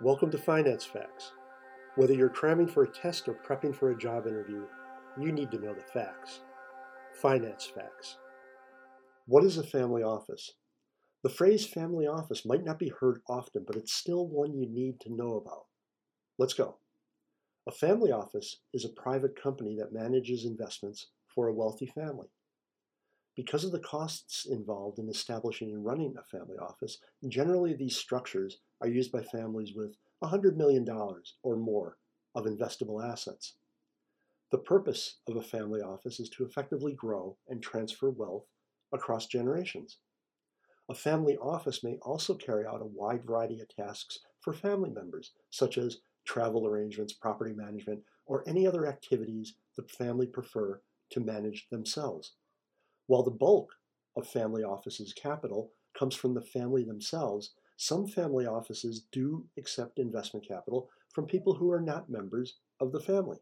Welcome to Finance Facts. Whether you're cramming for a test or prepping for a job interview, you need to know the facts. Finance Facts. What is a family office? The phrase family office might not be heard often, but it's still one you need to know about. Let's go. A family office is a private company that manages investments for a wealthy family. Because of the costs involved in establishing and running a family office, generally these structures are used by families with $100 million or more of investable assets. The purpose of a family office is to effectively grow and transfer wealth across generations. A family office may also carry out a wide variety of tasks for family members, such as travel arrangements, property management, or any other activities the family prefer to manage themselves. While the bulk of family offices' capital comes from the family themselves, some family offices do accept investment capital from people who are not members of the family.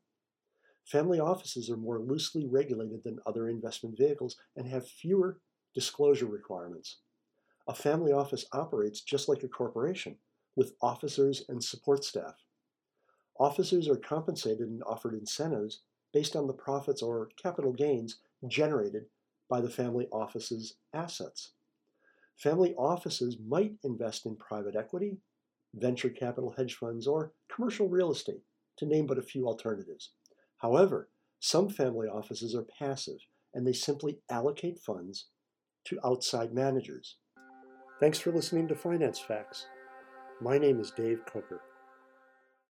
Family offices are more loosely regulated than other investment vehicles and have fewer disclosure requirements. A family office operates just like a corporation, with officers and support staff. Officers are compensated and offered incentives based on the profits or capital gains generated by the family office's assets. Family offices might invest in private equity, venture capital hedge funds, or commercial real estate, to name but a few alternatives. However, some family offices are passive and they simply allocate funds to outside managers. Thanks for listening to Finance Facts. My name is Dave Cooker.